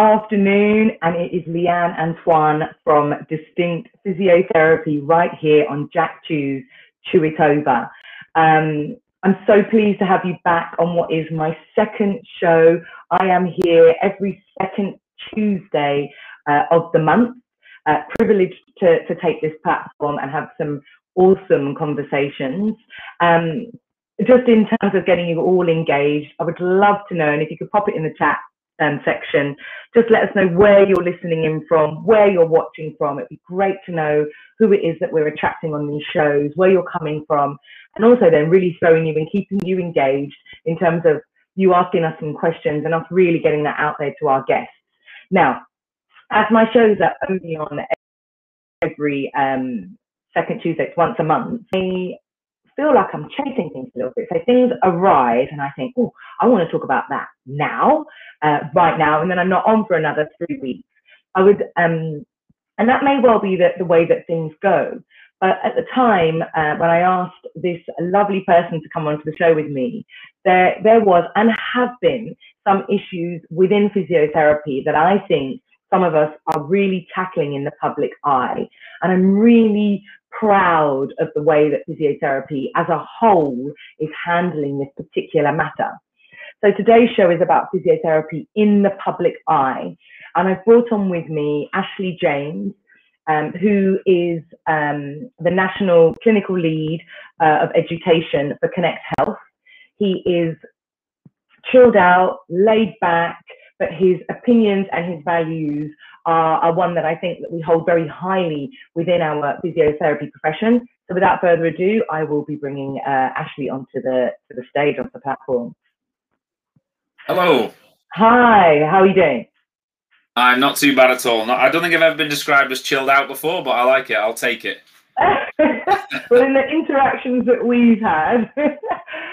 afternoon, and it is Leanne Antoine from Distinct Physiotherapy right here on Jack Chew's Chew It Over. Um, I'm so pleased to have you back on what is my second show. I am here every second Tuesday uh, of the month, uh, privileged to, to take this platform and have some awesome conversations. Um, just in terms of getting you all engaged, I would love to know, and if you could pop it in the chat um, section. Just let us know where you're listening in from, where you're watching from. It'd be great to know who it is that we're attracting on these shows, where you're coming from, and also then really throwing you and keeping you engaged in terms of you asking us some questions and us really getting that out there to our guests. Now, as my shows are only on every um, second Tuesday, once a month, I feel like I'm chasing things a little bit. So things arrive and I think, oh, I want to talk about that now, uh, right now, and then I'm not on for another three weeks. I would, um, and that may well be the, the way that things go. But at the time, uh, when I asked this lovely person to come onto the show with me, there, there was and have been some issues within physiotherapy that I think some of us are really tackling in the public eye. And I'm really proud of the way that physiotherapy as a whole is handling this particular matter. So today's show is about physiotherapy in the public eye. And I've brought on with me Ashley James, um, who is um, the National Clinical Lead uh, of Education for Connect Health. He is chilled out, laid back, but his opinions and his values are, are one that I think that we hold very highly within our physiotherapy profession. So without further ado, I will be bringing uh, Ashley onto the to the stage, onto the platform. Hello. Hi, how are you doing? I'm not too bad at all. Not, I don't think I've ever been described as chilled out before, but I like it. I'll take it. well, in the interactions that we've had,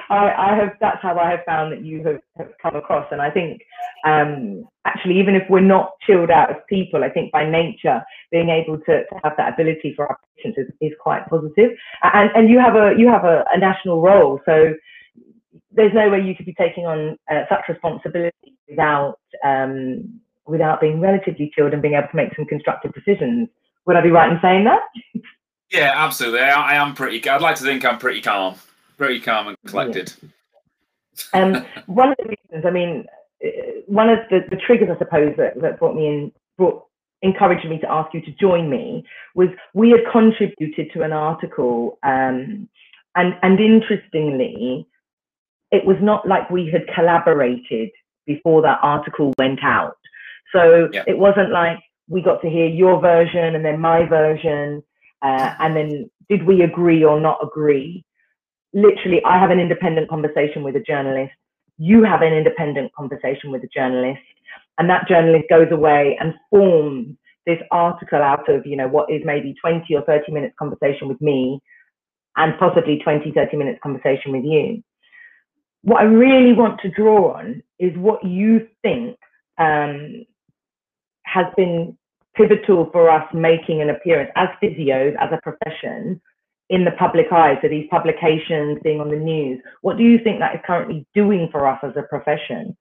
I, I, have that's how I have found that you have, have come across. And I think um, actually, even if we're not chilled out as people, I think by nature, being able to, to have that ability for our patients is, is quite positive. And, and you have a you have a, a national role, so there's no way you could be taking on uh, such responsibility without um, without being relatively chilled and being able to make some constructive decisions. Would I be right in saying that? Yeah, absolutely. I, I am pretty. I'd like to think I'm pretty calm, pretty calm and collected. Yeah. Um, one of the reasons, I mean, uh, one of the, the triggers, I suppose, that, that brought me in, brought encouraged me to ask you to join me was we had contributed to an article, um, and and interestingly, it was not like we had collaborated before that article went out. So yeah. it wasn't like we got to hear your version and then my version, uh, and then did we agree or not agree? Literally, I have an independent conversation with a journalist. You have an independent conversation with a journalist, and that journalist goes away and forms this article out of you know what is maybe 20 or 30 minutes conversation with me and possibly 20 30 minutes conversation with you what i really want to draw on is what you think um, has been pivotal for us making an appearance as physios, as a profession, in the public eye. So these publications being on the news. What do you think that is currently doing for us as a profession?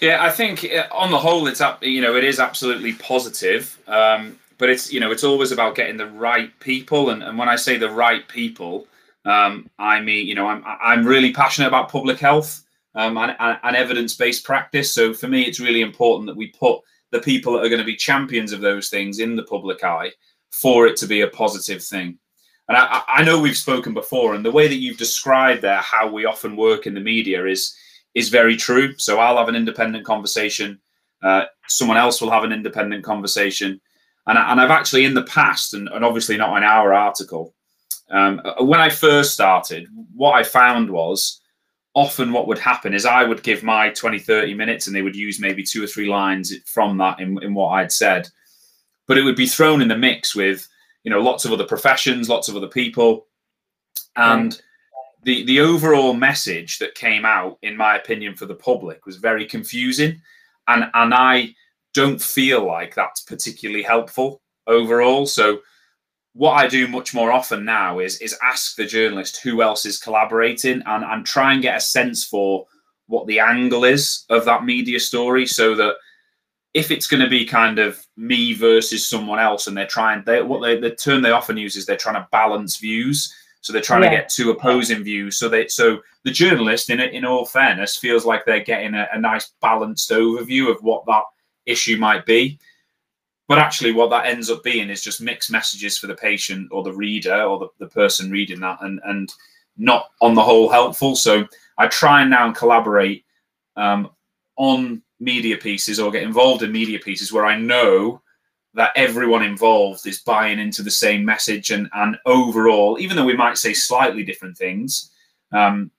Yeah, I think uh, on the whole, it's up. You know, it is absolutely positive. Um, but it's you know, it's always about getting the right people. And, and when I say the right people, um, I mean, you know, I'm I'm really passionate about public health um, and, and evidence-based practice. So for me, it's really important that we put the people that are going to be champions of those things in the public eye for it to be a positive thing. And I, I know we've spoken before, and the way that you've described there how we often work in the media is is very true. So I'll have an independent conversation. Uh, someone else will have an independent conversation. And, I, and I've actually in the past, and, and obviously not in our article, um, when I first started, what I found was often what would happen is I would give my 20, 30 minutes and they would use maybe two or three lines from that in, in what I'd said. But it would be thrown in the mix with, you know, lots of other professions, lots of other people. And right. the, the overall message that came out, in my opinion, for the public was very confusing. And, and I don't feel like that's particularly helpful overall. So what I do much more often now is is ask the journalist who else is collaborating and and try and get a sense for what the angle is of that media story so that if it's going to be kind of me versus someone else and they're trying they what they the term they often use is they're trying to balance views. So they're trying yeah. to get two opposing views. So they so the journalist in in all fairness feels like they're getting a, a nice balanced overview of what that issue might be. But actually what that ends up being is just mixed messages for the patient or the reader or the, the person reading that and and not on the whole helpful. So i try and now collaborate um, on media pieces or get involved in media pieces where i know that everyone involved is buying into the same message and and overall even though we might say slightly different things um,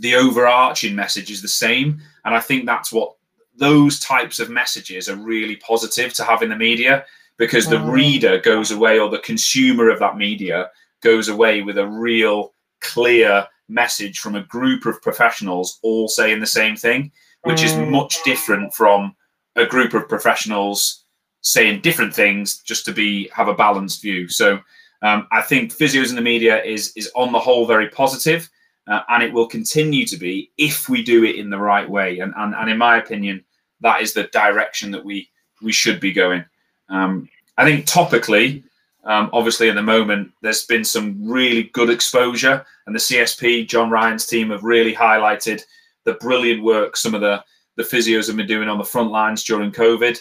the overarching message is the same and i think that's what those types of messages are really positive to have in the media because the mm. reader goes away or the consumer of that media goes away with a real clear message from a group of professionals all saying the same thing which mm. is much different from a group of professionals saying different things just to be have a balanced view so um, i think physios in the media is is on the whole very positive uh, and it will continue to be if we do it in the right way and and, and in my opinion that is the direction that we we should be going. Um, I think topically, um, obviously, at the moment, there's been some really good exposure, and the CSP, John Ryan's team, have really highlighted the brilliant work some of the the physios have been doing on the front lines during COVID.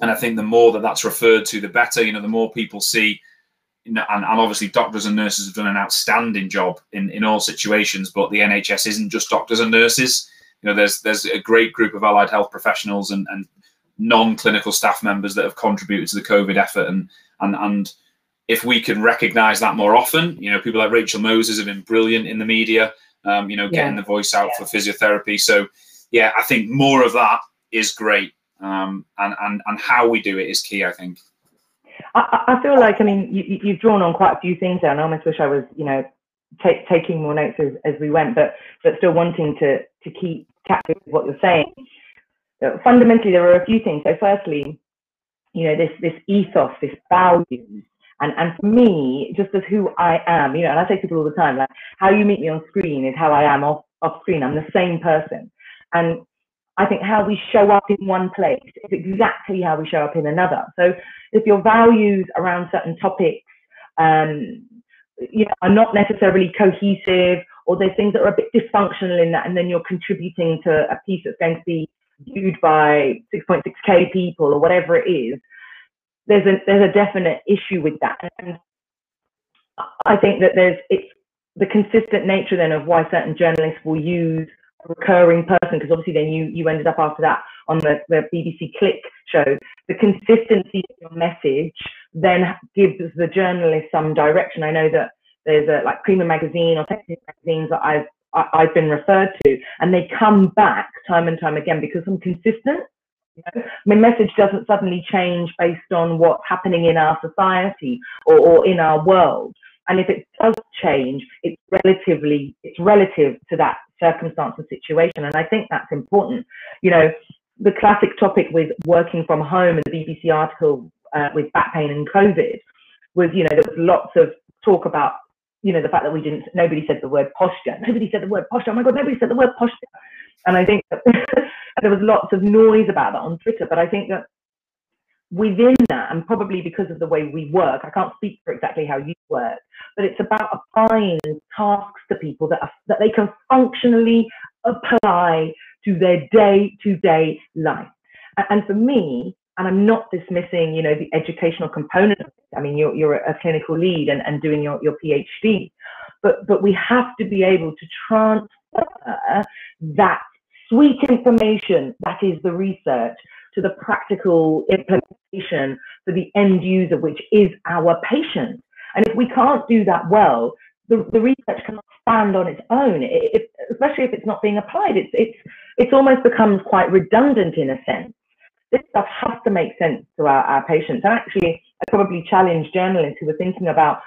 And I think the more that that's referred to, the better. You know, the more people see, and, and obviously doctors and nurses have done an outstanding job in in all situations. But the NHS isn't just doctors and nurses you know, there's there's a great group of allied health professionals and, and non-clinical staff members that have contributed to the COVID effort, and and and if we can recognise that more often, you know, people like Rachel Moses have been brilliant in the media, um, you know, getting yeah. the voice out yeah. for physiotherapy. So, yeah, I think more of that is great, um, and and and how we do it is key. I think. I, I feel like I mean you, you've drawn on quite a few things there, and I almost wish I was you know taking more notes as, as we went, but but still wanting to to keep capture what you're saying. Fundamentally, there are a few things. So firstly, you know this this ethos, this values, and and for me, just as who I am, you know, and I say to people all the time, like how you meet me on screen is how I am off off screen. I'm the same person, and I think how we show up in one place is exactly how we show up in another. So if your values around certain topics um, you know, are not necessarily cohesive or there's things that are a bit dysfunctional in that and then you're contributing to a piece that's going to be viewed by 6.6k people or whatever it is there's a there's a definite issue with that and i think that there's it's the consistent nature then of why certain journalists will use a recurring person because obviously then you you ended up after that on the, the bbc click show the consistency of your message then gives the journalist some direction. I know that there's a like Prima magazine or technical magazines that I've I, have i have been referred to, and they come back time and time again because I'm consistent. You know? My message doesn't suddenly change based on what's happening in our society or, or in our world. And if it does change, it's relatively it's relative to that circumstance and situation. And I think that's important. You know, the classic topic with working from home and the BBC article uh, with back pain and COVID was, you know, there was lots of talk about, you know, the fact that we didn't, nobody said the word posture. Nobody said the word posture. Oh my God, nobody said the word posture. And I think that there was lots of noise about that on Twitter. But I think that within that, and probably because of the way we work, I can't speak for exactly how you work, but it's about applying tasks to people that are, that they can functionally apply to their day-to-day life. And for me, and I'm not dismissing, you know, the educational component. I mean, you're, you're a clinical lead and, and doing your, your PhD, but, but we have to be able to transfer that sweet information that is the research to the practical implementation for the end user, which is our patient. And if we can't do that well, the, the research cannot stand on its own, it, it, especially if it's not being applied. It's, it's, it's almost becomes quite redundant in a sense this stuff has to make sense to our, our patients. And actually, I probably challenge journalists who are thinking about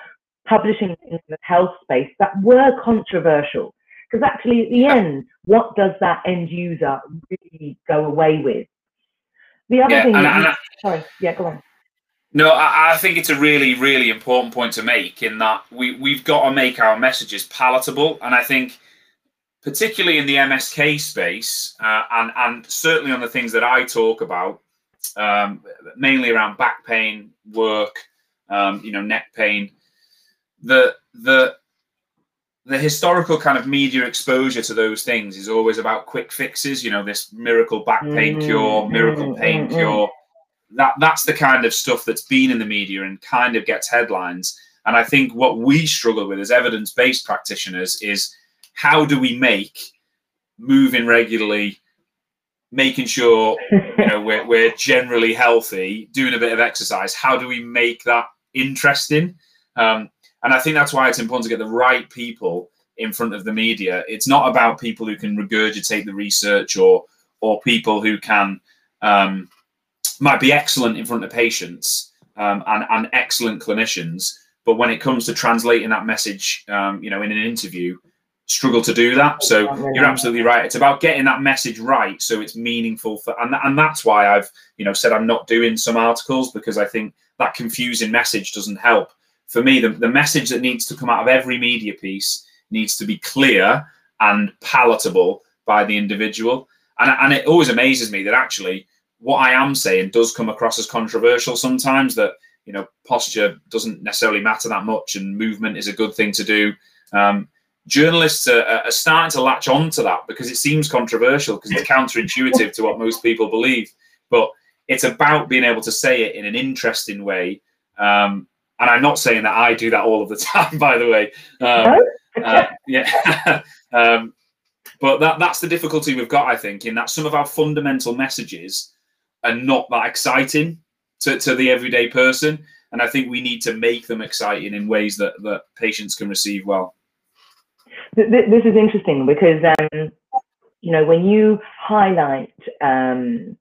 publishing in the health space that were controversial. Because actually, at the end, what does that end user really go away with? The other yeah, thing, and, and I, sorry, yeah, go on. No, I, I, think it's a really, really important point to make in that we, we've got to make our messages palatable. And I think particularly in the MSK space, uh, and and certainly on the things that I talk about, um, mainly around back pain, work, um, you know, neck pain. The the the historical kind of media exposure to those things is always about quick fixes. You know, this miracle back pain mm, cure, miracle mm, pain mm, cure. That that's the kind of stuff that's been in the media and kind of gets headlines. And I think what we struggle with as evidence-based practitioners is how do we make moving regularly, making sure you know we're, we're generally healthy, doing a bit of exercise. How do we make that interesting? Um, and I think that's why it's important to get the right people in front of the media. It's not about people who can regurgitate the research or or people who can um, might be excellent in front of patients um, and, and excellent clinicians, but when it comes to translating that message, um, you know, in an interview, struggle to do that. So you're absolutely right. It's about getting that message right so it's meaningful for, and and that's why I've you know said I'm not doing some articles because I think that confusing message doesn't help for me, the, the message that needs to come out of every media piece needs to be clear and palatable by the individual. And, and it always amazes me that actually what I am saying does come across as controversial sometimes that, you know, posture doesn't necessarily matter that much and movement is a good thing to do. Um, journalists are, are, starting to latch on to that because it seems controversial because it's counterintuitive to what most people believe. But it's about being able to say it in an interesting way um, and I'm not saying that I do that all of the time, by the way. Um, uh, yeah. um, but that, that's the difficulty we've got, I think, in that some of our fundamental messages are not that exciting to, to the everyday person. And I think we need to make them exciting in ways that, that patients can receive well. This is interesting because, um, you know, when you highlight um,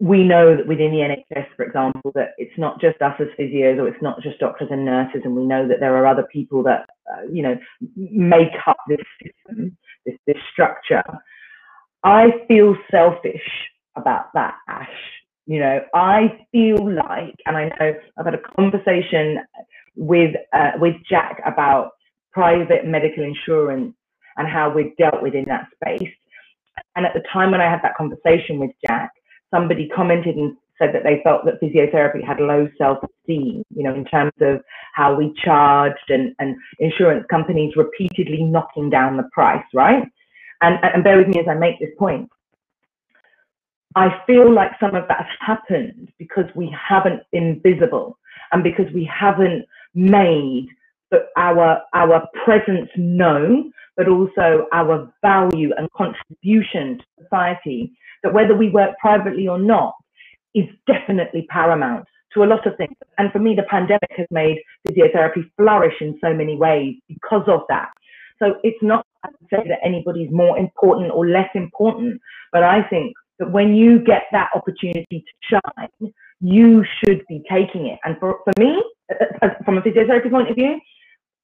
we know that within the NHS, for example, that it's not just us as physios or it's not just doctors and nurses, and we know that there are other people that uh, you know make up this system, this, this structure. I feel selfish about that, Ash. You know, I feel like, and I know I've had a conversation with uh, with Jack about private medical insurance and how we're dealt with in that space. And at the time when I had that conversation with Jack, somebody commented and said that they felt that physiotherapy had low self-esteem, you know, in terms of how we charged and, and insurance companies repeatedly knocking down the price, right? And, and bear with me as I make this point. I feel like some of that has happened because we haven't been visible and because we haven't made our our presence known, but also our value and contribution to society that whether we work privately or not is definitely paramount to a lot of things. And for me, the pandemic has made physiotherapy flourish in so many ways because of that. So it's not to say that anybody's more important or less important, but I think that when you get that opportunity to shine, you should be taking it. And for, for me, uh, uh, from a physiotherapy point of view,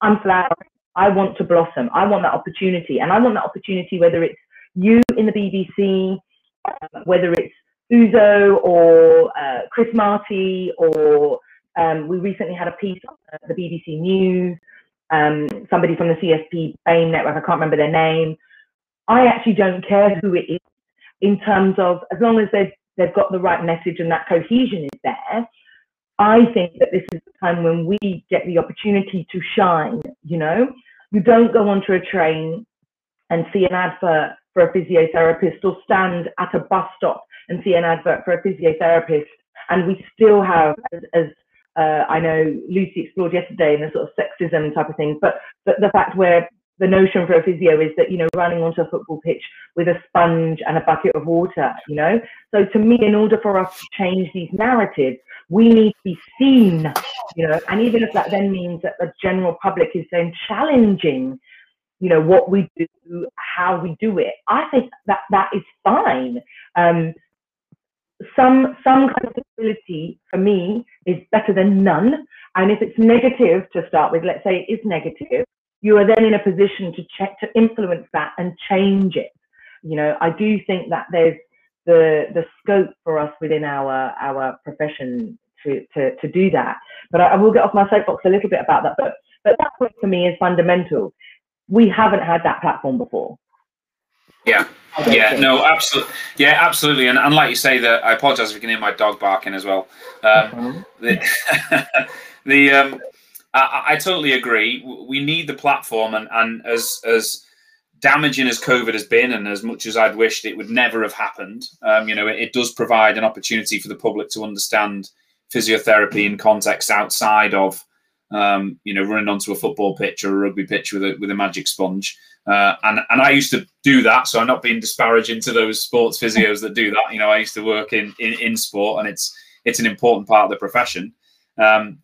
I'm flowering. I want to blossom. I want that opportunity. And I want that opportunity, whether it's you in the BBC, um, whether it's Uzo or uh, Chris Marty, or um, we recently had a piece on the BBC News, um, somebody from the CSP BAME network, I can't remember their name. I actually don't care who it is in terms of as long as they've, they've got the right message and that cohesion is there. I think that this is the time when we get the opportunity to shine, you know? You don't go onto a train and see an advert for a physiotherapist or stand at a bus stop and see an advert for a physiotherapist. And we still have, as, as uh, I know Lucy explored yesterday, in the sort of sexism type of things, but, but the fact where the notion for a physio is that, you know, running onto a football pitch with a sponge and a bucket of water, you know? So to me, in order for us to change these narratives, we need to be seen, you know, and even if that then means that the general public is then challenging you know what we do how we do it i think that that is fine. Um, some some kind of ability for me is better than none and if it's negative to start with let's say it is negative you are then in a position to check to influence that and change it. You know i do think that there's the the scope for us within our our profession to to, to do that but I, I will get off my soapbox a little bit about that but but that point for me is fundamental we haven't had that platform before. Yeah. Yeah, no, absolutely. Yeah, absolutely. And, and like you say, that I apologize if you can hear my dog barking as well. Um, the, the um, I, I, totally agree. We need the platform, and, and as as damaging as COVID has been, and as much as I'd wished it would never have happened, um, you know, it, it, does provide an opportunity for the public to understand physiotherapy in context outside of, um, you know, running onto a football pitch or a rugby pitch with a with a magic sponge. Uh, and and I used to do that, so I'm not being disparaging to those sports physios that do that. You know, I used to work in in, in sport, and it's it's an important part of the profession. Um,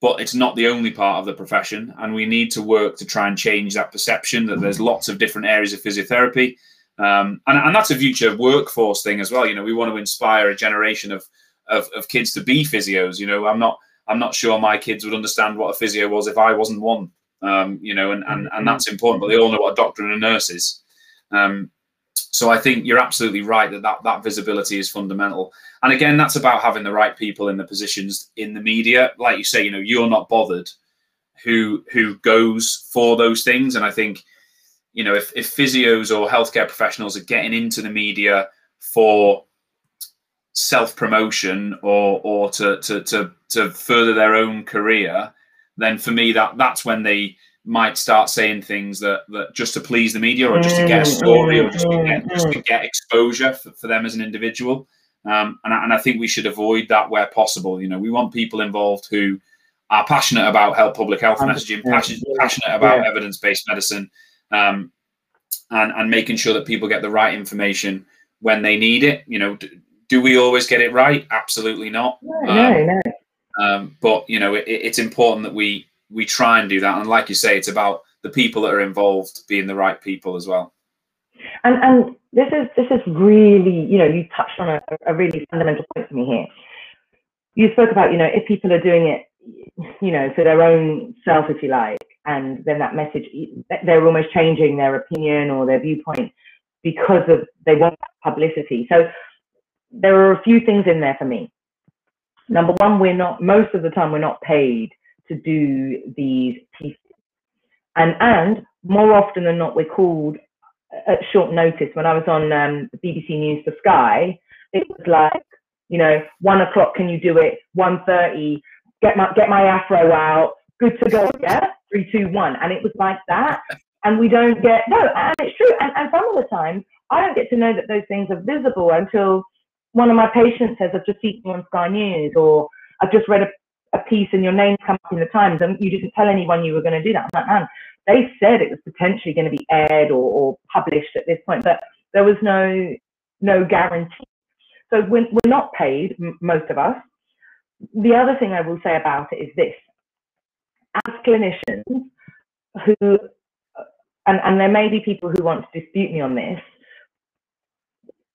but it's not the only part of the profession. And we need to work to try and change that perception that there's lots of different areas of physiotherapy. Um, and, and that's a future workforce thing as well. You know, we want to inspire a generation of, of, of kids to be physios. You know, I'm not I'm not sure my kids would understand what a physio was if I wasn't one. Um, you know, and, and, and that's important, but they all know what a doctor and a nurse is. Um, so I think you're absolutely right that, that that visibility is fundamental. And again, that's about having the right people in the positions in the media. Like you say, you know, you're not bothered who who goes for those things. And I think, you know, if, if physios or healthcare professionals are getting into the media for self promotion or or to, to to to further their own career, then for me that that's when they might start saying things that, that just to please the media or just to get a story or just to get, just to get exposure for, for them as an individual. Um, and, and I think we should avoid that where possible. You know, we want people involved who are passionate about health, public health messaging, passionate, passionate about yeah. evidence-based medicine, um, and and making sure that people get the right information when they need it. You know, do, do we always get it right? Absolutely not. No, um, no, no. Um, but you know, it, it's important that we we try and do that. And like you say, it's about the people that are involved being the right people as well. And and this is this is really, you know, you touched on a, a really fundamental point for me here. You spoke about, you know, if people are doing it, you know, for their own self, if you like, and then that message, they're almost changing their opinion or their viewpoint because of they want publicity. So there are a few things in there for me. Number one, we're not most of the time we're not paid to do these pieces. And, and more often than not, we're called at short notice. When I was on um, BBC News for Sky, it was like, you know, one o'clock, can you do it? 1.30, get my, get my afro out, good to go, yeah? Three, two, one. And it was like that. And we don't get, no, and it's true. And, and some of the times, I don't get to know that those things are visible until one of my patients says, I've just seen you on Sky News, or I've just read a a piece and your name comes up in the Times and you didn't tell anyone you were going to do that. I'm like, man, they said it was potentially going to be aired or, or published at this point, but there was no no guarantee. So we're, we're not paid, most of us. The other thing I will say about it is this: as clinicians who, uh, and, and there may be people who want to dispute me on this,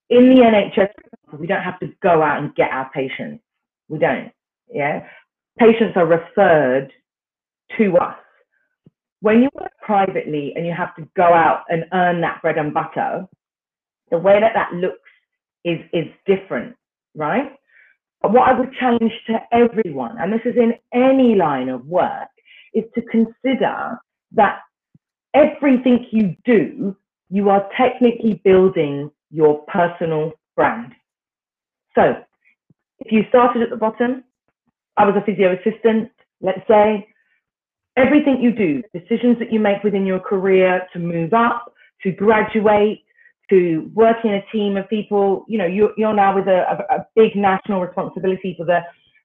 in the NHS, we don't have to go out and get our patients. We don't. Yeah patients are referred to us. When you work privately and you have to go out and earn that bread and butter, the way that that looks is, is different, right? But what I would challenge to everyone, and this is in any line of work, is to consider that everything you do, you are technically building your personal brand. So if you started at the bottom, I was a physio assistant, let's say. Everything you do, decisions that you make within your career to move up, to graduate, to work in a team of people, you know, you're, you're now with a, a, a big national responsibility for the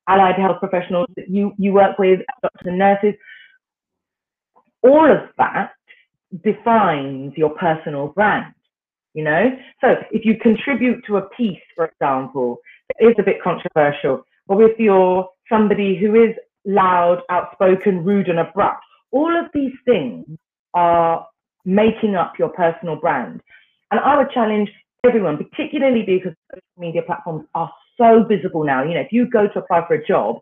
allied health professionals that you, you work with, doctors and nurses. All of that defines your personal brand, you know? So if you contribute to a piece, for example, it is a bit controversial, or if you're somebody who is loud, outspoken, rude, and abrupt. All of these things are making up your personal brand. And I would challenge everyone, particularly because social media platforms are so visible now. You know, if you go to apply for a job,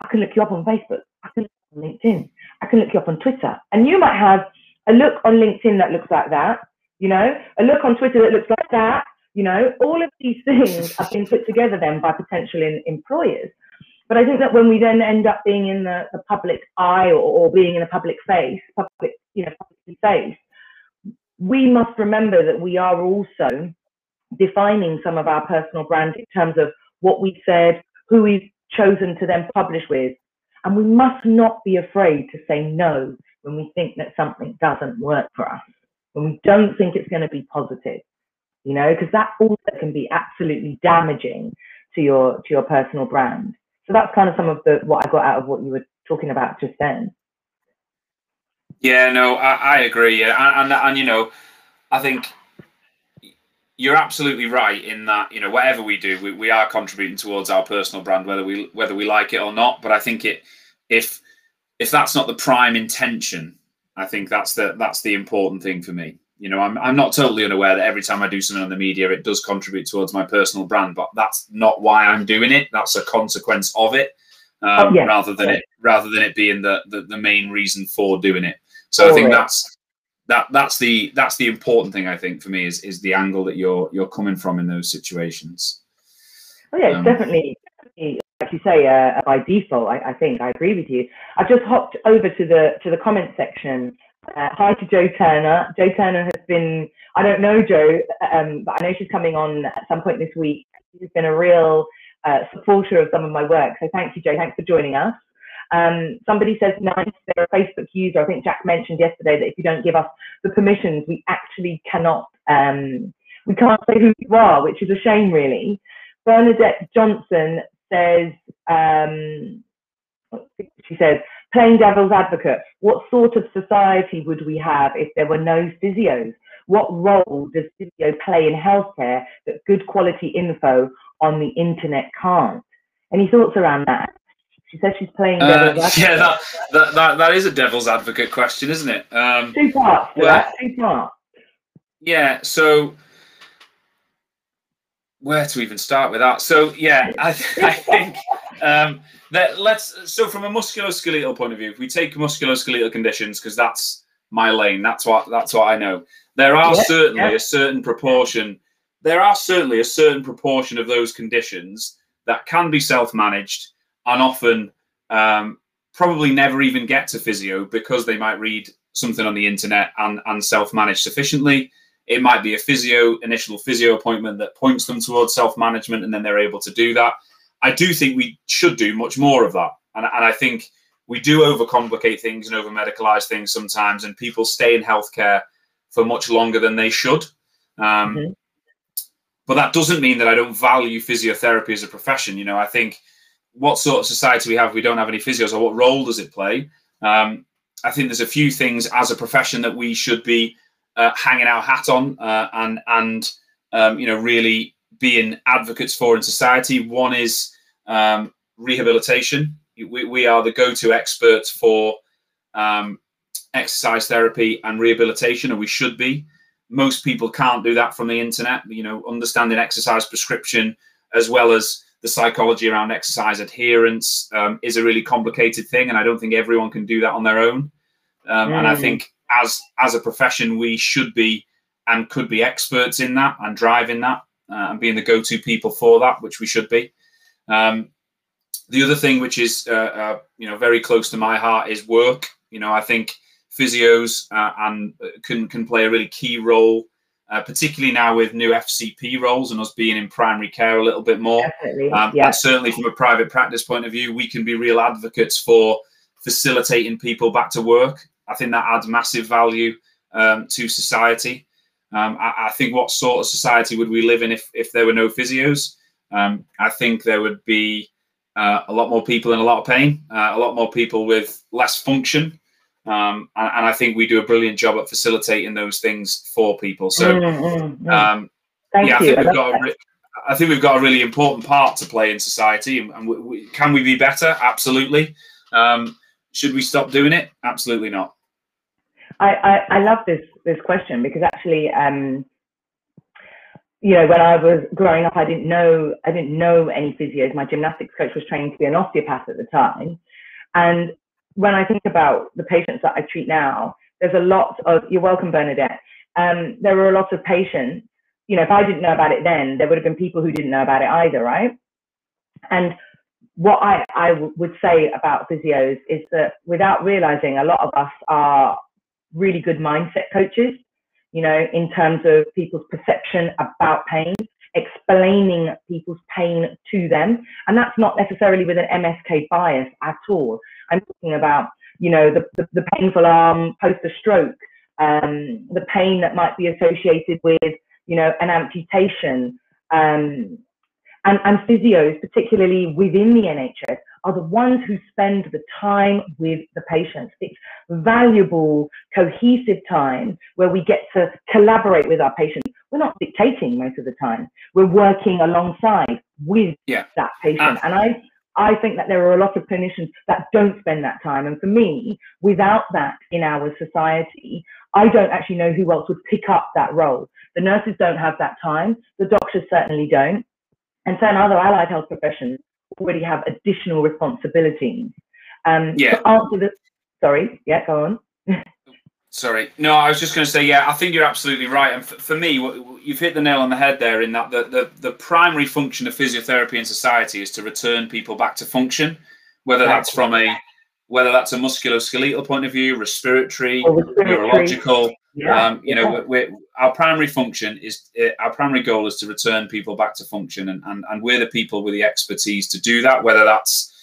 I can look you up on Facebook, I can look up on LinkedIn, I can look you up on Twitter, and you might have a look on LinkedIn that looks like that, you know, a look on Twitter that looks like that, you know, all of these things have been put together then by potential in, employers. But I think that when we then end up being in the, the public eye or, or being in a public face, public, you know, public face, we must remember that we are also defining some of our personal brand in terms of what we said, who we've chosen to then publish with. And we must not be afraid to say no when we think that something doesn't work for us, when we don't think it's going to be positive, you know, because that also can be absolutely damaging to your to your personal brand. So that's kind of some of the what I got out of what you were talking about just then. Yeah, no, I, I agree. Yeah, and, and and you know, I think you're absolutely right in that you know whatever we do, we, we are contributing towards our personal brand, whether we whether we like it or not. But I think it if if that's not the prime intention, I think that's the that's the important thing for me. You know, I'm I'm not totally unaware that every time I do something on the media, it does contribute towards my personal brand, but that's not why I'm doing it. That's a consequence of it, um, oh, yeah. rather than yeah. it rather than it being the, the the main reason for doing it. So oh, I think that's that that's the that's the important thing I think for me is is the angle that you're you're coming from in those situations. Oh yeah, um, definitely, definitely, like you say, uh, by default. I, I, think I agree with you. I've just hopped over to the to the comment section. Uh, hi to Joe Turner. Joe Turner has been I don't know Joe, um, but I know she's coming on at some point this week. She's been a real uh, supporter of some of my work. So thank you, Joe. Thanks for joining us. Um, somebody says, nice, they're a Facebook user. I think Jack mentioned yesterday that if you don't give us the permissions, we actually cannot, um, we can't say who you are, which is a shame, really. Bernadette Johnson says, um, she says, playing devil's advocate, what sort of society would we have if there were no physios? What role does physio play in healthcare that good quality info on the internet can't? Any thoughts around that? She says she's playing uh, devil's advocate. Yeah, that, that, that, that is a devil's advocate question, isn't it? Um, two parts that, two parts. Yeah, so where to even start with that? So, yeah, I, I think um, that let's, so from a musculoskeletal point of view, if we take musculoskeletal conditions, because that's my lane, that's what, that's what I know, there are yeah, certainly yeah. a certain proportion, there are certainly a certain proportion of those conditions that can be self managed and often um, probably never even get to physio because they might read something on the internet and, and self-manage sufficiently. It might be a physio, initial physio appointment that points them towards self-management and then they're able to do that. I do think we should do much more of that. And, and I think we do overcomplicate things and over medicalize things sometimes, and people stay in healthcare for much longer than they should. Um, mm-hmm. But that doesn't mean that I don't value physiotherapy as a profession. You know, I think what sort of society we have we don't have any physios or what role does it play um, i think there's a few things as a profession that we should be uh, hanging our hat on uh, and and um, you know really being advocates for in society one is um, rehabilitation we, we, are the go-to experts for um, exercise therapy and rehabilitation and we should be most people can't do that from the internet you know understanding exercise prescription as well as the psychology around exercise adherence um, is a really complicated thing, and I don't think everyone can do that on their own. Um, mm. And I mm. think as as a profession, we should be and could be experts in that and driving that uh, and being the go-to people for that, which we should be. Um, the other thing, which is uh, uh, you know very close to my heart, is work. You know, I think physios uh, and uh, can can play a really key role uh, particularly now with new FCP roles and us being in primary care a little bit more. Um, yeah. And certainly from a private practice point of view, we can be real advocates for facilitating people back to work. I think that adds massive value um, to society. Um, I, I, think what sort of society would we live in if, if there were no physios? Um, I think there would be uh, a lot more people in a lot of pain, uh, a lot more people with less function. Um, and, and, I think we do a brilliant job at facilitating those things for people. So, mm, mm, mm. Um, yeah, I think we've got. A re- I think we've got a really important part to play in society, and, we, we, can we be better? Absolutely. Um, should we stop doing it? Absolutely not. I, I, love this this question because actually, um, you know, when I was growing up, I didn't know I didn't know any physios. My gymnastics coach was trained to be an osteopath at the time, and when I think about the patients that I treat now, there's a lot of, you're welcome, Bernadette. Um, there are a lot of patients, you know, if I didn't know about it then, there would have been people who didn't know about it either, right? And what I, I would say about physios is that without realizing, a lot of us are really good mindset coaches. you know, in terms of people's perception about pain, explaining people's pain to them. And that's not necessarily with an MSK bias at all. I'm talking about, you know, the, the, the painful arm post a stroke, um, the pain that might be associated with, you know, an amputation. Um, and, and physios, particularly within the NHS, are the ones who spend the time with the patients. It's valuable, cohesive time where we get to collaborate with our patients. We're not dictating most of the time. We're working alongside with yeah. that patient. Ah. and I, I think that there are a lot of clinicians that don't spend that time. And for me, without that in our society, I don't actually know who else would pick up that role. The nurses don't have that time. The doctors certainly don't. And certain other allied health professions already have additional responsibilities. Um, yeah. Answer the, sorry, yeah, go on. Sorry. No, I was just going to say, yeah, I think you're absolutely right. And for, for me, you've hit the nail on the head there in that the, the, the, primary function of physiotherapy in society is to return people back to function, whether that's from a whether that's a musculoskeletal point of view, respiratory, respiratory. neurological. Yeah. Um, you know, we're, our primary function is uh, our primary goal is to return people back to function, and, and, and we're the people with the expertise to do that, whether that's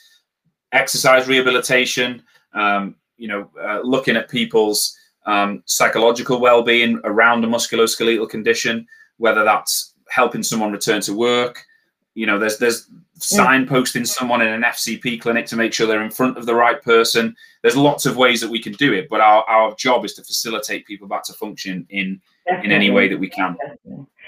exercise rehabilitation, um, you know, uh, looking at people's um, psychological well-being around a musculoskeletal condition, whether that's helping someone return to work. You know, there's there's signposting someone in an FCP clinic to make sure they're in front of the right person. There's lots of ways that we can do it, but our, our job is to facilitate people back to function in Definitely. in any way that we can.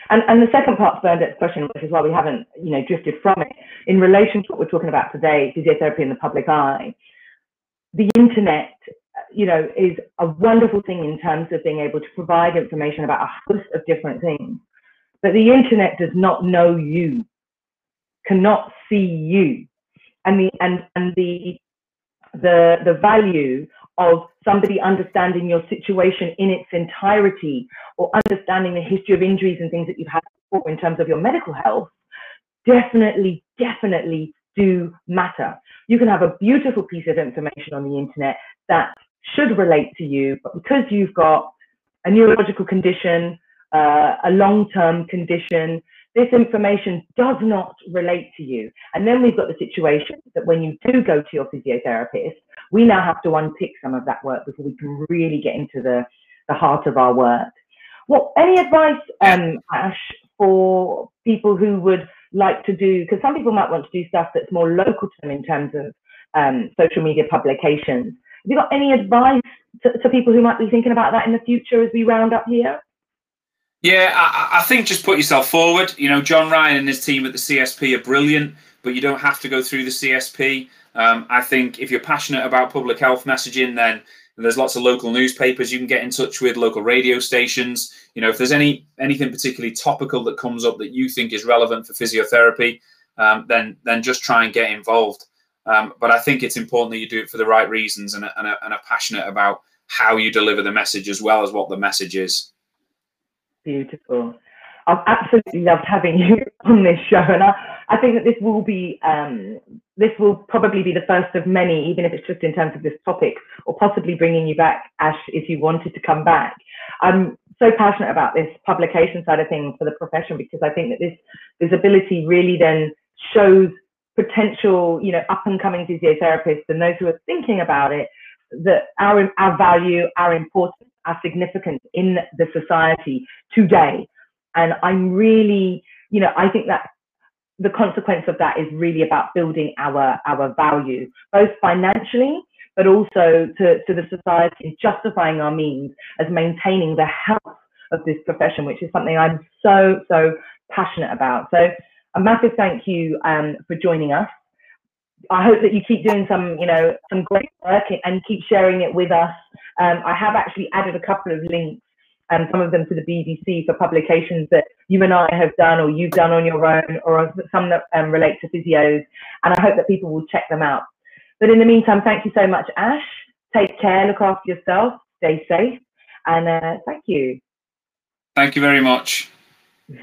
And, and the second part of Bernadette's question, which is why we haven't, you know, drifted from it, in relation to what we're talking about today, physiotherapy in the public eye, the internet you know, is a wonderful thing in terms of being able to provide information about a host of different things. But the internet does not know you, cannot see you. And the and and the the the value of somebody understanding your situation in its entirety or understanding the history of injuries and things that you've had before in terms of your medical health definitely, definitely do matter. You can have a beautiful piece of information on the internet that should relate to you, but because you've got a neurological condition, uh, a long-term condition, this information does not relate to you. And then we've got the situation that when you do go to your physiotherapist, we now have to unpick some of that work before we can really get into the, the heart of our work. Well, any advice, um, Ash, for people who would like to do, because some people might want to do stuff that's more local to them in terms of um, social media publications. Have you got any advice to, to, people who might be thinking about that in the future as we round up here? Yeah, I, I, think just put yourself forward. You know, John Ryan and his team at the CSP are brilliant, but you don't have to go through the CSP. Um, I think if you're passionate about public health messaging, then there's lots of local newspapers you can get in touch with, local radio stations. You know, if there's any anything particularly topical that comes up that you think is relevant for physiotherapy, um, then then just try and get involved. Um, but I think it's important that you do it for the right reasons and, and, and are passionate about how you deliver the message as well as what the message is. Beautiful. I've absolutely loved having you on this show, and I, I think that this will be um, this will probably be the first of many, even if it's just in terms of this topic, or possibly bringing you back, Ash, if you wanted to come back. I'm so passionate about this publication side of things for the profession because I think that this visibility really then shows potential, you know, up and coming physiotherapists and those who are thinking about it, that our, our value, our importance, our significance in the society today. And I'm really, you know, I think that the consequence of that is really about building our, our value, both financially, but also to, to the society, justifying our means as maintaining the health of this profession, which is something I'm so, so passionate about. So a massive thank you um, for joining us. I hope that you keep doing some, you know, some great work and keep sharing it with us. Um, I have actually added a couple of links, and um, some of them to the BBC for publications that you and I have done, or you've done on your own, or some that um, relate to physios. And I hope that people will check them out. But in the meantime, thank you so much, Ash. Take care, look after yourself, stay safe, and uh, thank you. Thank you very much.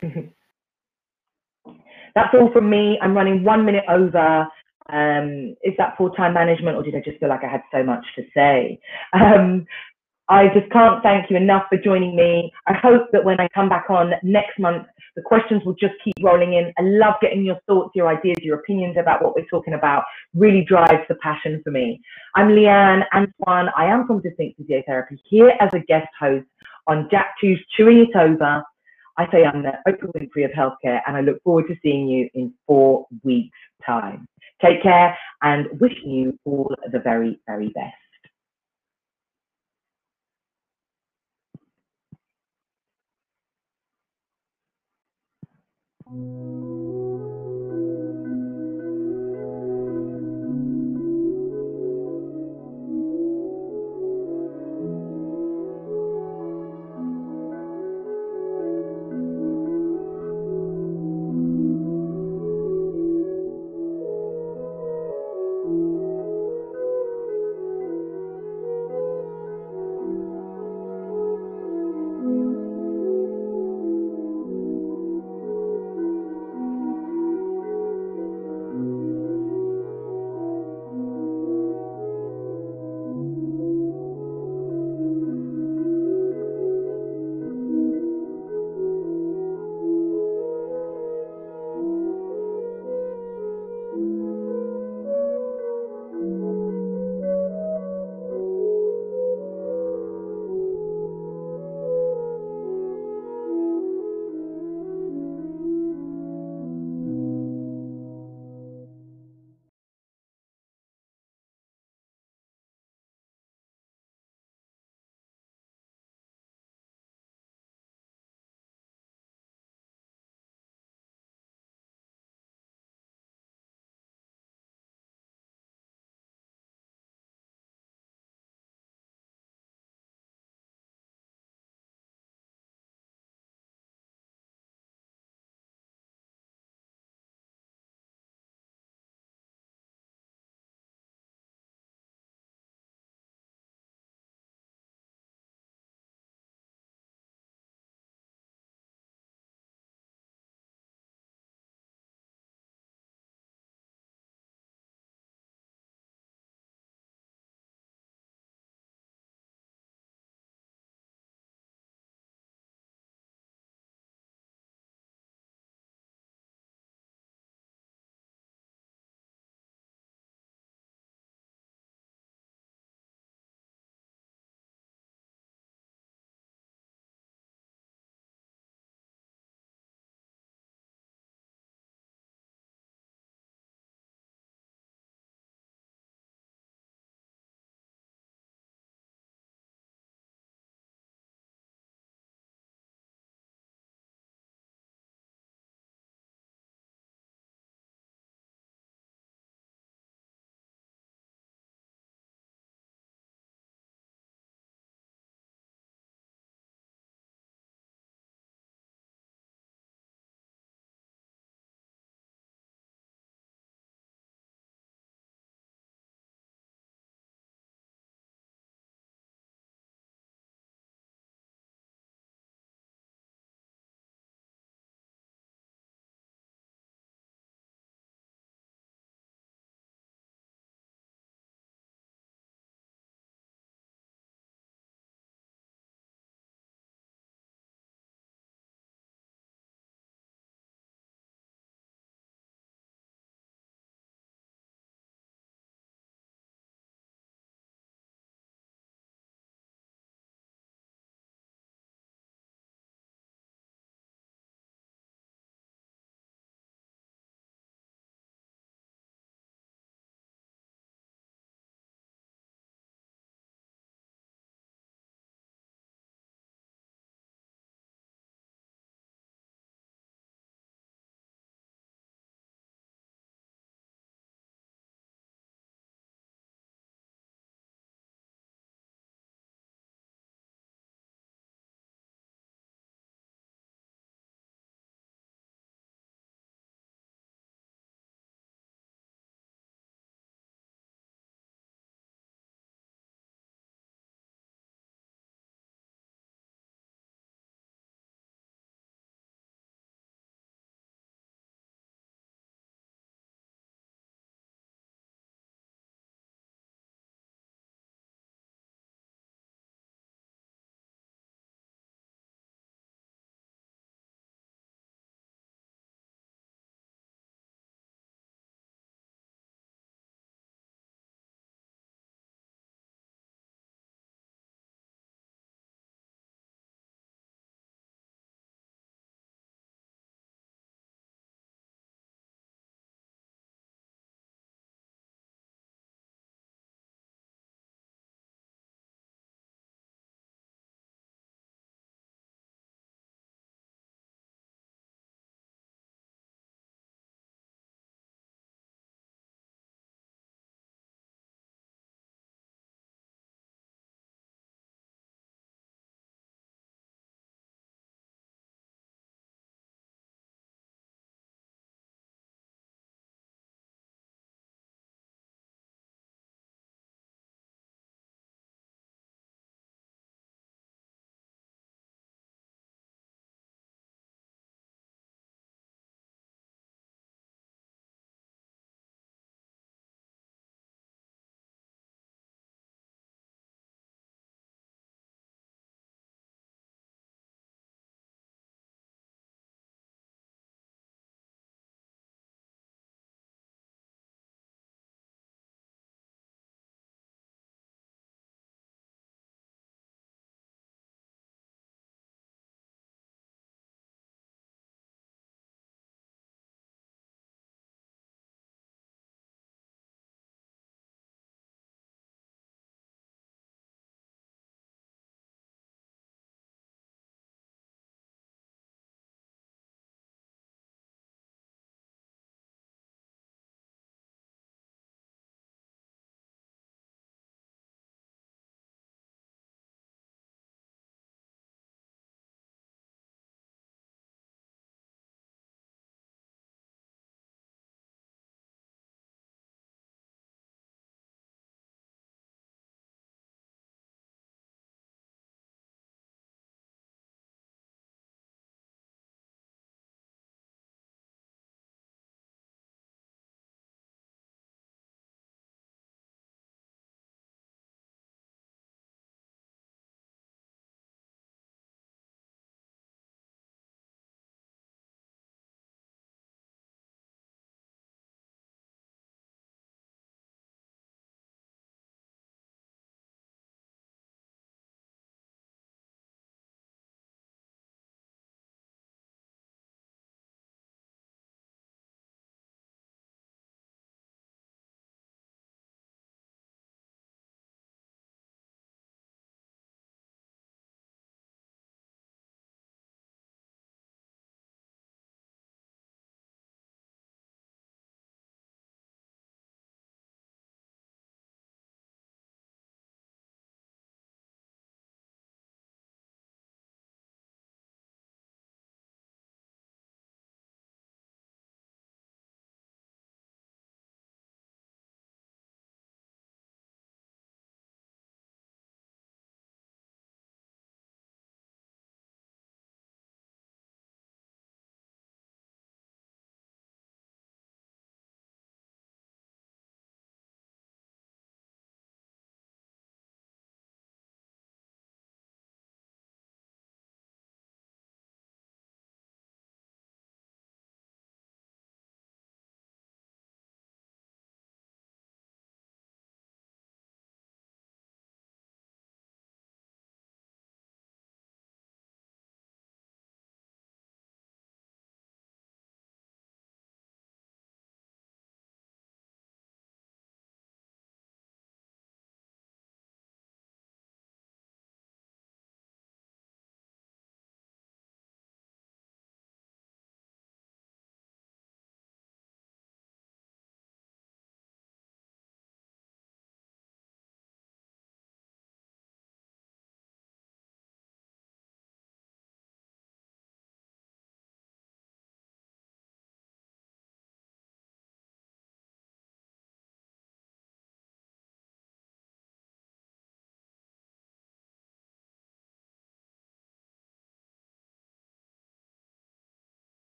That's all from me. I'm running one minute over. Um, is that full time management, or did I just feel like I had so much to say? Um, I just can't thank you enough for joining me. I hope that when I come back on next month, the questions will just keep rolling in. I love getting your thoughts, your ideas, your opinions about what we're talking about. Really drives the passion for me. I'm Leanne Antoine. I am from Distinct Physiotherapy here as a guest host on Jack Chew's Chewing It Over. I say I'm the Oprah Winfrey of healthcare, and I look forward to seeing you in four weeks' time. Take care and wishing you all the very, very best.